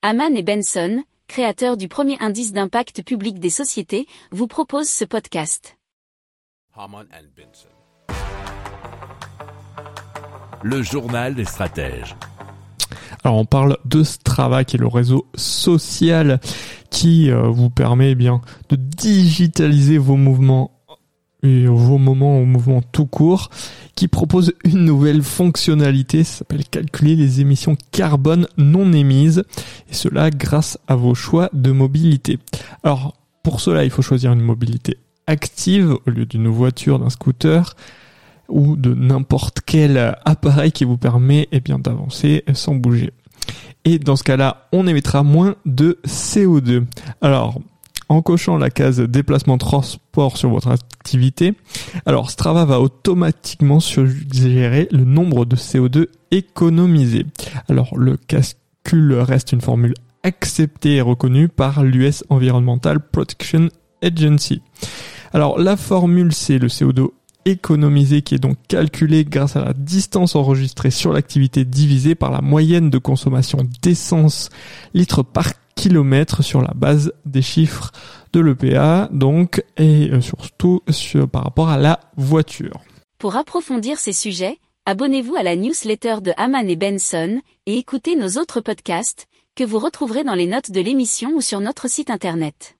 Haman et Benson, créateurs du premier indice d'impact public des sociétés, vous proposent ce podcast. Haman and Benson. Le journal des stratèges. Alors on parle de Strava qui est le réseau social qui euh, vous permet eh bien de digitaliser vos mouvements et vos moments au mouvement tout court, qui propose une nouvelle fonctionnalité, ça s'appelle calculer les émissions carbone non émises, et cela grâce à vos choix de mobilité. Alors, pour cela, il faut choisir une mobilité active au lieu d'une voiture, d'un scooter, ou de n'importe quel appareil qui vous permet eh bien d'avancer sans bouger. Et dans ce cas-là, on émettra moins de CO2. Alors, en cochant la case déplacement transport sur votre activité, alors Strava va automatiquement suggérer le nombre de CO2 économisé. Alors le calcul reste une formule acceptée et reconnue par l'US Environmental Protection Agency. Alors la formule c'est le CO2 économisé qui est donc calculé grâce à la distance enregistrée sur l'activité divisée par la moyenne de consommation d'essence litre par kilomètres sur la base des chiffres de l'EPA, donc, et euh, surtout par rapport à la voiture. Pour approfondir ces sujets, abonnez-vous à la newsletter de Haman et Benson et écoutez nos autres podcasts que vous retrouverez dans les notes de l'émission ou sur notre site internet.